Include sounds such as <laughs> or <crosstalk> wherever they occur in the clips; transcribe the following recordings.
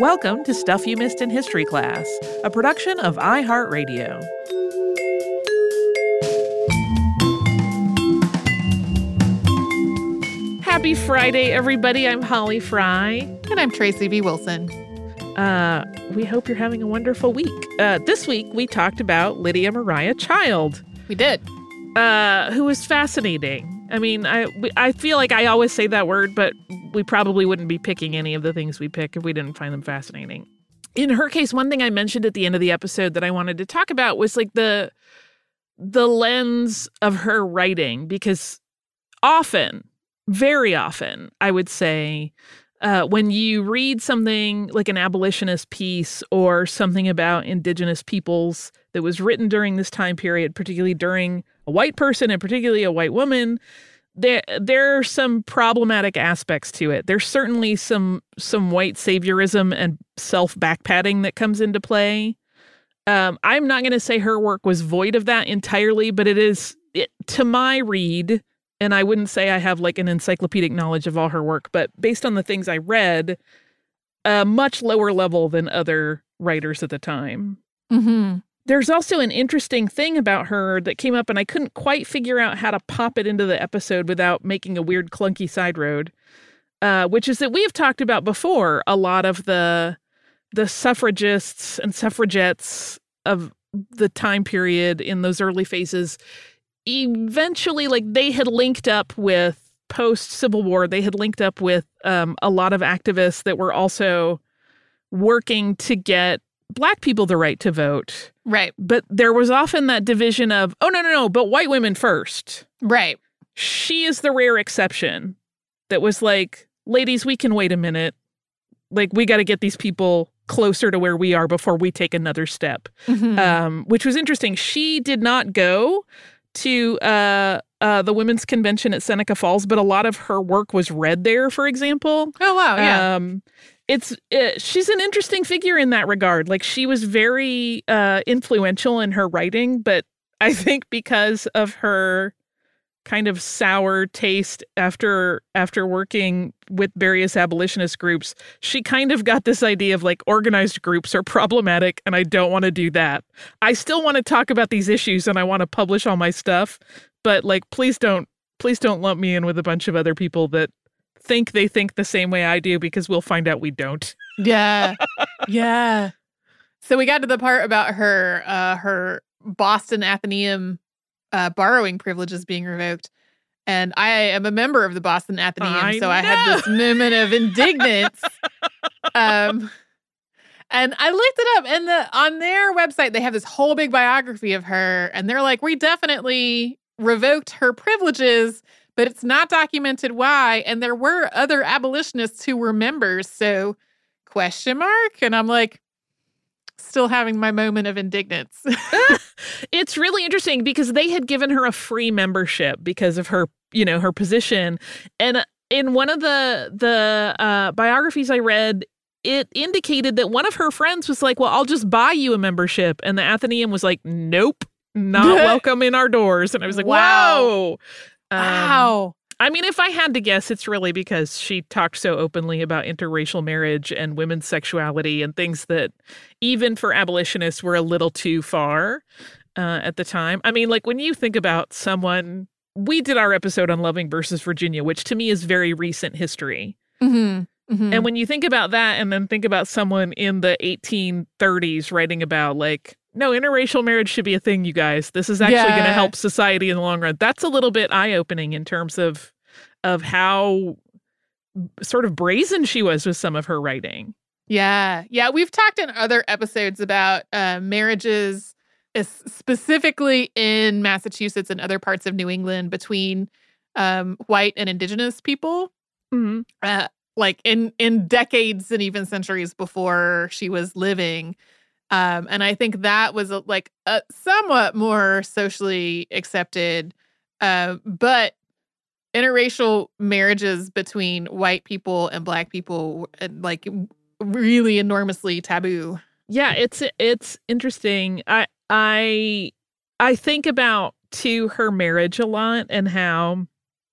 Welcome to Stuff You Missed in History Class, a production of iHeartRadio. Happy Friday, everybody. I'm Holly Fry. And I'm Tracy B. Wilson. Uh, we hope you're having a wonderful week. Uh, this week, we talked about Lydia Maria Child. We did. Uh, who was fascinating. I mean, I I feel like I always say that word, but we probably wouldn't be picking any of the things we pick if we didn't find them fascinating. In her case, one thing I mentioned at the end of the episode that I wanted to talk about was like the the lens of her writing because often, very often, I would say uh, when you read something like an abolitionist piece or something about indigenous peoples that was written during this time period, particularly during a white person and particularly a white woman, there there are some problematic aspects to it. There's certainly some some white saviorism and self backpatting that comes into play. Um, I'm not going to say her work was void of that entirely, but it is it, to my read, and I wouldn't say I have like an encyclopedic knowledge of all her work, but based on the things I read, a much lower level than other writers at the time. Mm-hmm. There's also an interesting thing about her that came up, and I couldn't quite figure out how to pop it into the episode without making a weird, clunky side road. Uh, which is that we have talked about before a lot of the the suffragists and suffragettes of the time period in those early phases. Eventually, like they had linked up with post Civil War, they had linked up with um, a lot of activists that were also working to get black people the right to vote. Right. But there was often that division of, oh, no, no, no, but white women first. Right. She is the rare exception that was like, ladies, we can wait a minute. Like, we got to get these people closer to where we are before we take another step, Mhm. um, which was interesting. She did not go to uh, uh, the women's convention at Seneca Falls, but a lot of her work was read there, for example. oh wow, yeah. Um, it's uh, she's an interesting figure in that regard. Like she was very uh, influential in her writing, but I think because of her kind of sour taste after after working with various abolitionist groups, she kind of got this idea of like organized groups are problematic, and I don't want to do that. I still want to talk about these issues, and I want to publish all my stuff, but like please don't please don't lump me in with a bunch of other people that think they think the same way I do because we'll find out we don't. yeah. <laughs> yeah. So we got to the part about her uh her Boston Athenaeum uh borrowing privileges being revoked. And I am a member of the Boston Athenaeum, I so I had this moment of indignance. <laughs> um and I looked it up and the on their website they have this whole big biography of her and they're like we definitely revoked her privileges but it's not documented why and there were other abolitionists who were members so question mark and I'm like still having my moment of indignance. <laughs> It's really interesting because they had given her a free membership because of her, you know, her position. And in one of the the uh, biographies I read, it indicated that one of her friends was like, "Well, I'll just buy you a membership," and the Athenaeum was like, "Nope, not <laughs> welcome in our doors." And I was like, Wow. "Whoa." Um, wow. I mean, if I had to guess, it's really because she talked so openly about interracial marriage and women's sexuality and things that, even for abolitionists, were a little too far uh, at the time. I mean, like when you think about someone, we did our episode on Loving versus Virginia, which to me is very recent history. Mhm. Mhm. And when you think about that and then think about someone in the 1830s writing about, like, no, interracial marriage should be a thing, you guys. This is actually going to help society in the long run. That's a little bit eye opening in terms of of how sort of brazen she was with some of her writing. Yeah. Yeah. We've talked in other episodes about uh, marriages, specifically in Massachusetts and other parts of New England between um, white and indigenous people. Mhm. Uh, like in in decades and even centuries before she was living um and i think that was a, like a somewhat more socially accepted uh but interracial marriages between white people and black people like really enormously taboo Yeah, it's it's interesting. I I I think about to her marriage a lot and how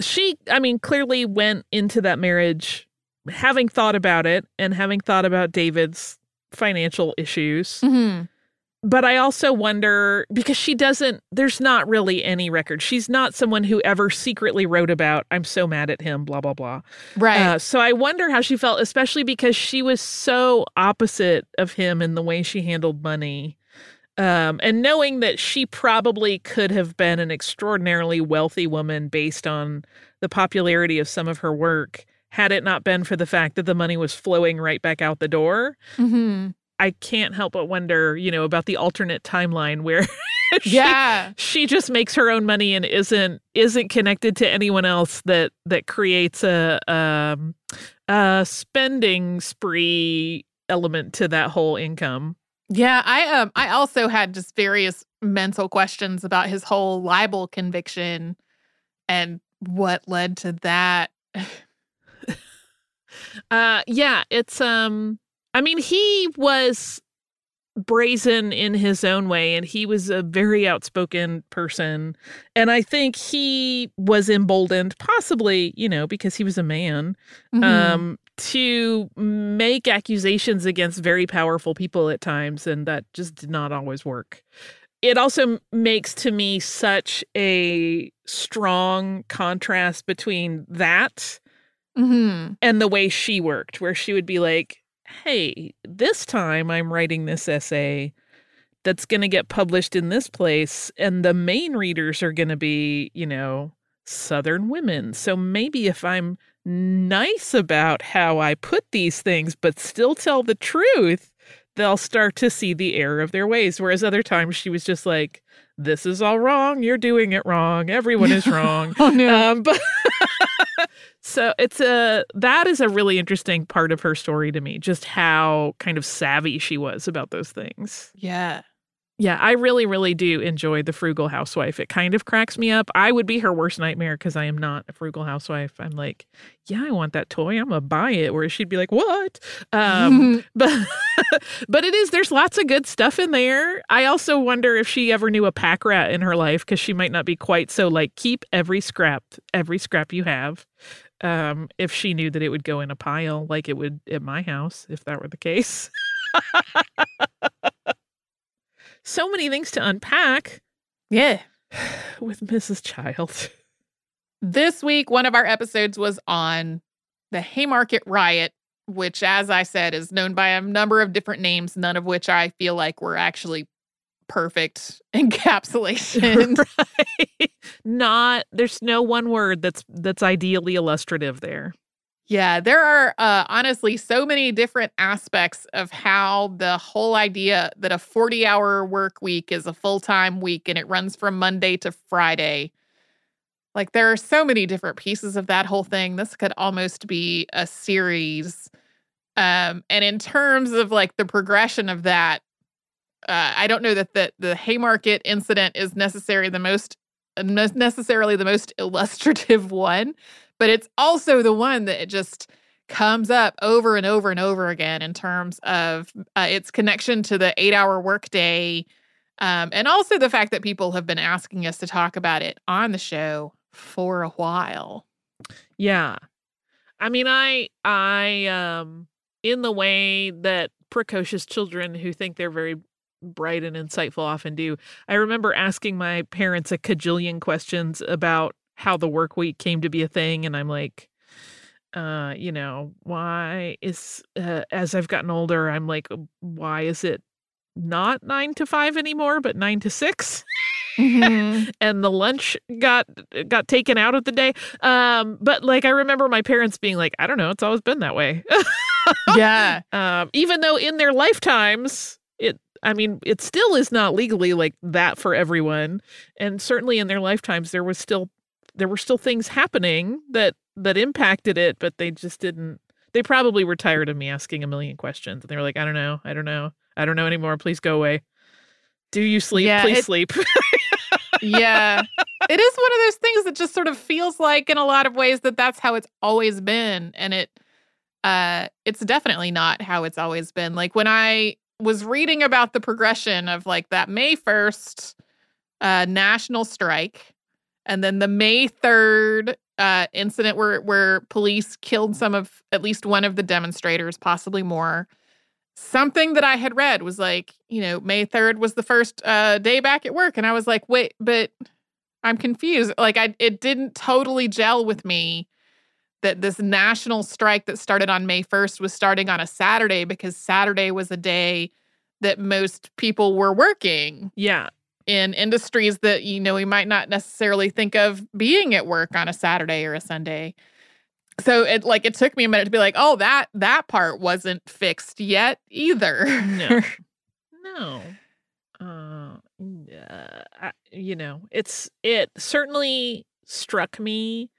she I mean clearly went into that marriage having thought about it and having thought about David's financial issues, Mhm. but I also wonder because she doesn't, there's not really any record. She's not someone who ever secretly wrote about, I'm so mad at him, blah, blah, blah. Right. Uh, so I wonder how she felt, especially because she was so opposite of him in the way she handled money. Um, and knowing that she probably could have been an extraordinarily wealthy woman based on the popularity of some of her work, had it not been for the fact that the money was flowing right back out the door. hmm I can't help but wonder, you know, about the alternate timeline where <laughs> she, Yeah. she just makes her own money and isn't isn't connected to anyone else that that creates a um a spending spree element to that whole income. Yeah, I um I also had just various mental questions about his whole libel conviction and what led to that. <sighs> <laughs> Uh yeah, it's um I mean he was brazen in his own way and he was a very outspoken person and I think he was emboldened possibly, you know, because he was a man Mhm. um to make accusations against very powerful people at times and that just did not always work it also makes to me such a strong contrast between that Mhm. and the way she worked where she would be like hey this time i'm writing this essay that's going to get published in this place and the main readers are going to be you know southern women. So maybe if i'm nice about how i put these things but still tell the truth they'll start to see the error of their ways. Whereas other times she was just like this is all wrong. You're doing it wrong. Everyone is <laughs> wrong. Oh no. um, but <laughs> so it's a that is a really interesting part of her story to me, just how kind of savvy she was about those things. yeah. Yeah, I really, really do enjoy the frugal housewife. It kind of cracks me up. I would be her worst nightmare because I am not a frugal housewife. I'm like, yeah, I want that toy. I'm gonna buy it. Whereas she'd be like, what? Um, <laughs> but <laughs> but it is there's lots of good stuff in there i also wonder if she ever knew a pack rat in her life because she might not be quite so like keep every scrap every scrap you have um if she knew that it would go in a pile like it would at my house if that were the case <laughs> so many things to unpack yeah. <sighs> with mrs child This week, one of our episodes was on the Haymarket Riot, which, as I said, is known by a number of different names, none of which I feel like were actually perfect <laughs> encapsulation. <laughs> right not there's no one word that's that's ideally illustrative there Yeah, there are uh, honestly so many different aspects of how the whole idea that a 40 hour work week is a full time week and it runs from Monday to Friday. Like, there are so many different pieces of that whole thing. This could almost be a series. Um, and in terms of like the progression of that, uh, I don't know that the, the Haymarket incident is necessarily the most necessarily the most illustrative <laughs> one, but it's also the one that just comes up over and over and over again in terms of uh, its connection to the eight hour workday. Um, and also the fact that people have been asking us to talk about it on the show for a while. Yeah. I mean, I, I, um, in the way that precocious children who think they're very bright and insightful often do, I remember asking my parents a cajillion questions about how the work week came to be a thing. And I'm like, uh, you know, why is, uh, as I've gotten older, I'm like, why is it not nine to five anymore, but nine to six? <laughs> and the lunch got got taken out of the day. Um, but like I remember my parents being like, I don't know, it's always been that way. yeah. <laughs> um, even though in their lifetimes it I mean, it still is not legally like that for everyone. And certainly in their lifetimes there was still there were still things happening that that impacted it, but they just didn't they probably were tired of me asking a million questions. And they were like, I don't know, I don't know, I don't know anymore. Please go away. Do you sleep? Yeah, Please it- sleep. <laughs> yeah. It is one of those things that just sort of feels like in a lot of ways that that's how it's always been and it uh it's definitely not how it's always been. Like when I was reading about the progression of like that May 1st uh national strike and then the May 3rd uh, incident where where police killed some of at least one of the demonstrators, possibly more. Something that I had read was like, you know, May 3rd was the first uh, day back at work. And I was like, wait, but I'm confused. Like I it didn't totally gel with me that this national strike that started on May 1st was starting on a Saturday because Saturday was a day that most people were working. Yeah. In industries that, you know, we might not necessarily think of being at work on a Saturday or a Sunday. So it like it took me a minute to be like, oh, that that part wasn't fixed yet either. No. <laughs> no. Uh, uh, you know, it's it certainly struck me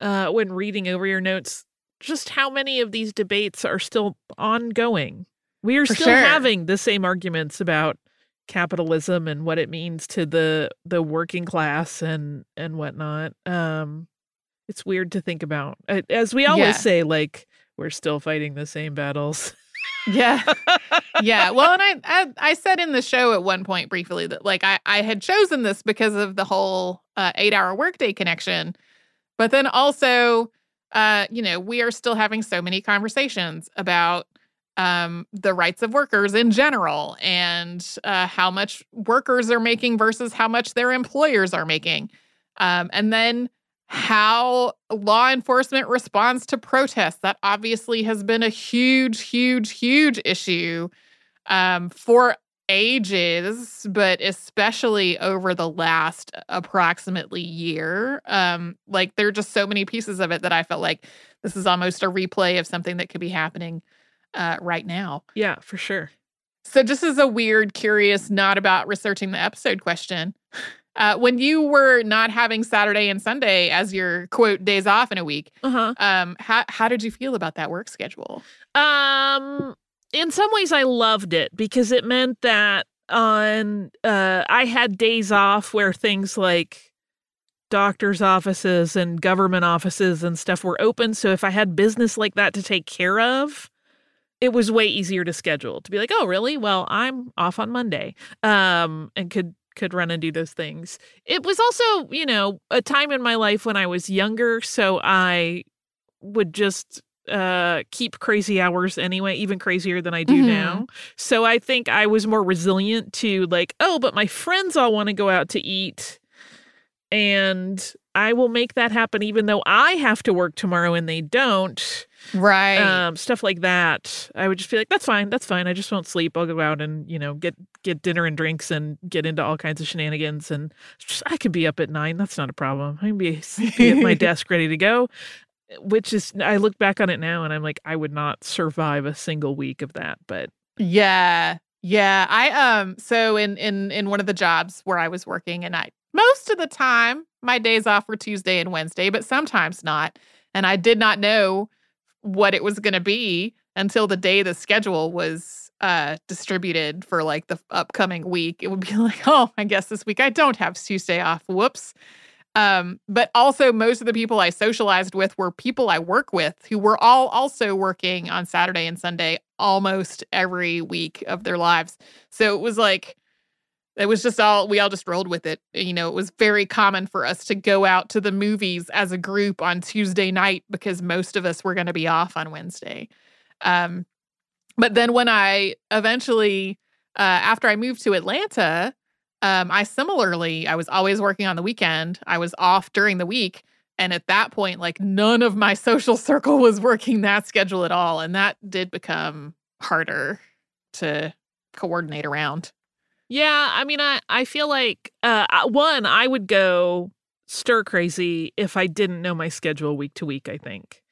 uh, when reading over your notes just how many of these debates are still ongoing. We are For still sure. having the same arguments about capitalism and what it means to the the working class and and whatnot. Um, it's weird to think about. As we always Yeah. say, like we're still fighting the same battles. Yeah. yeah. Well, <laughs> and I, I I said in the show at one point briefly that like I I had chosen this because of the whole uh, 8-hour workday connection. But then also uh you know, we are still having so many conversations about um the rights of workers in general and uh how much workers are making versus how much their employers are making. Um and then how law enforcement responds to protests. That obviously has been a huge, huge, huge issue um, for ages, but especially over the last approximately year. Um, like there are just so many pieces of it that I felt like this is almost a replay of something that could be happening uh, right now. yeah, for sure. So, just as a weird, curious, not about researching the episode question, uh, when you were not having Saturday and Sunday as your quote days off in a week, Uh huh. um, how how did you feel about that work schedule? Um, in some ways, I loved it because it meant that on uh, I had days off where things like doctors' offices and government offices and stuff were open. So if I had business like that to take care of, it was way easier to schedule. To be like, oh, really? Well, I'm off on Monday, um, and could could run and do those things. It was also, you know, a time in my life when I was younger, so I would just uh keep crazy hours anyway even crazier than i do Mhm. now so i think i was more resilient to like oh but my friends all want to go out to eat and i will make that happen even though i have to work tomorrow and they don't Right. um stuff like that i would just be like that's fine that's fine i just won't sleep i'll go out and you know get get dinner and drinks and get into all kinds of shenanigans and just, i could be up at nine that's not a problem i can be, be at my <laughs> desk ready to go which is i look back on it now and i'm like i would not survive a single week of that but yeah. Yeah. I um so in in in one of the jobs where I was working and I most of the time my days off were Tuesday and Wednesday, but sometimes not. And I did not know what it was going to be until the day the schedule was uh distributed for like the upcoming week. It would be <laughs> like, "Oh, I guess this week I don't have Tuesday off. Whoops." Um, but also most of the people I socialized with were people I work with who were all also working on Saturday and Sunday almost every week of their lives. So it was like it was just all we all just rolled with it. You know, it was very common for us to go out to the movies as a group on Tuesday night because most of us were going to be off on Wednesday. Um, but then when I eventually, uh, after I moved to Atlanta, um, I similarly, I was always working on the weekend. I was off during the week. And at that point, like none of my <laughs> social circle was working that schedule at all. And that did become harder to coordinate around. Yeah, I mean, I I feel like uh, one, I would go stir crazy if I didn't know my schedule week to week. I think,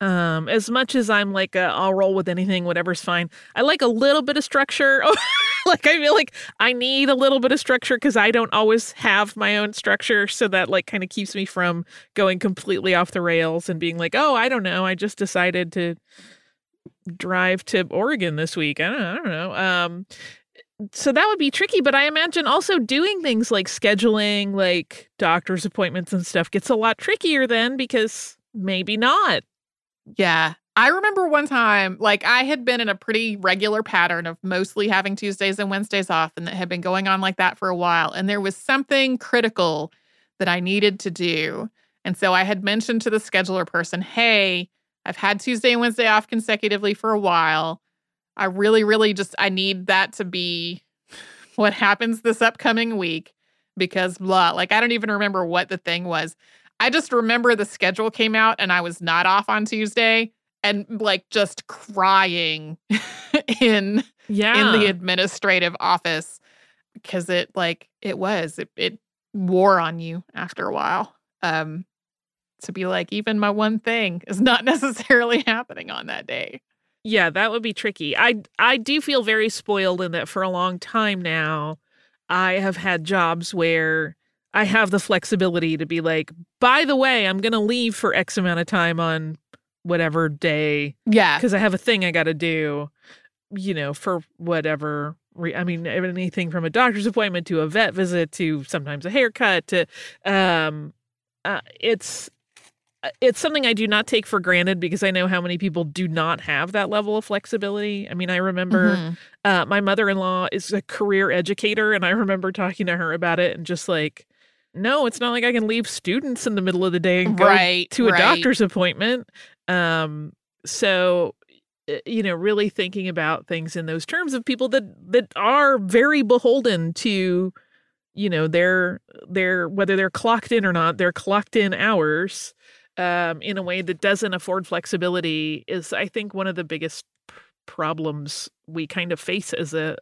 um, as much as I'm like, i I'll roll with anything, whatever's fine. I like a little bit of structure. <laughs> like I feel like I need a little bit of structure because I don't always have my own structure, so that like kind of keeps me from going completely off the rails and being like, oh, I don't know, I just decided to drive to Oregon this week. I don't, I don't know. Um, so that would be tricky but i imagine also doing things like scheduling like doctor's appointments and stuff gets a lot trickier then because maybe not Yeah. I remember one time, like I had been in a pretty regular pattern of mostly having Tuesdays and Wednesdays off, and that had been going on like that for a while. And there was something critical that I needed to do. And so I had mentioned to the scheduler person, hey, I've had Tuesday and Wednesday off consecutively for a while. I really, really just I need that to be what happens this upcoming week because blah. Like I don't even remember what the thing was. I just remember the schedule came out and I was not off on Tuesday and like just crying <laughs> in Yeah. in the administrative office because it like it was it, it wore on you after a while um to be like even my one thing is not <laughs> necessarily happening on that day Yeah, that would be tricky. I I do feel very spoiled in that for a long time now, I have had jobs where I have the flexibility to be like, by the way, I'm going to leave for X amount of time on whatever day yeah because I have a thing I got to do, you know, for whatever. Re- I mean, anything from a doctor's appointment to a vet visit to sometimes a haircut to, um, uh, it's it's something I do not take for granted because I know how many people do not have that level of flexibility. I mean, I remember Mhm. uh, my mother in law is a career educator, and I remember talking to her about it and just like, no, it's not like I can leave students in the middle of the day and go right to a right. doctor's appointment. Um, so uh, you know, really thinking about things in those terms of people that that are very beholden to, you know, their their whether they're clocked in or not, they're clocked in hours um, in a way that doesn't afford flexibility is, I think, one of the biggest problems we kind of face as a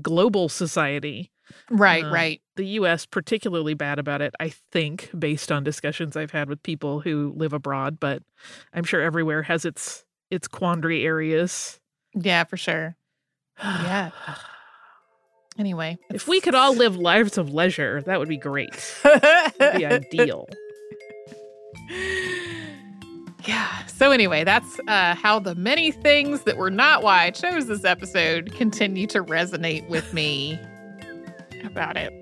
global society. right uh, right The U.S. particularly bad about it, I think, based on discussions I've had with people who live abroad. But I'm sure everywhere has its its quandary areas. yeah for sure Yeah. <sighs> anyway If we could all live lives of leisure, that would be great. That'd be ideal. So anyway that's uh how the many things that were not why i chose this episode continue to resonate with me about it.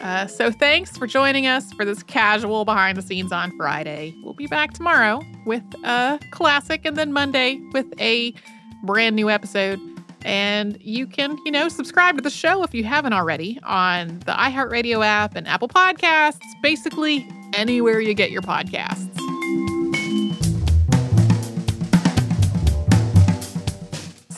Uh, so thanks for joining us for this casual behind the scenes on friday. We'll be back tomorrow with a classic and then monday with a brand new episode. And you can you know subscribe to the show if you haven't already on the iheartradio app and apple podcasts basically anywhere you get your podcasts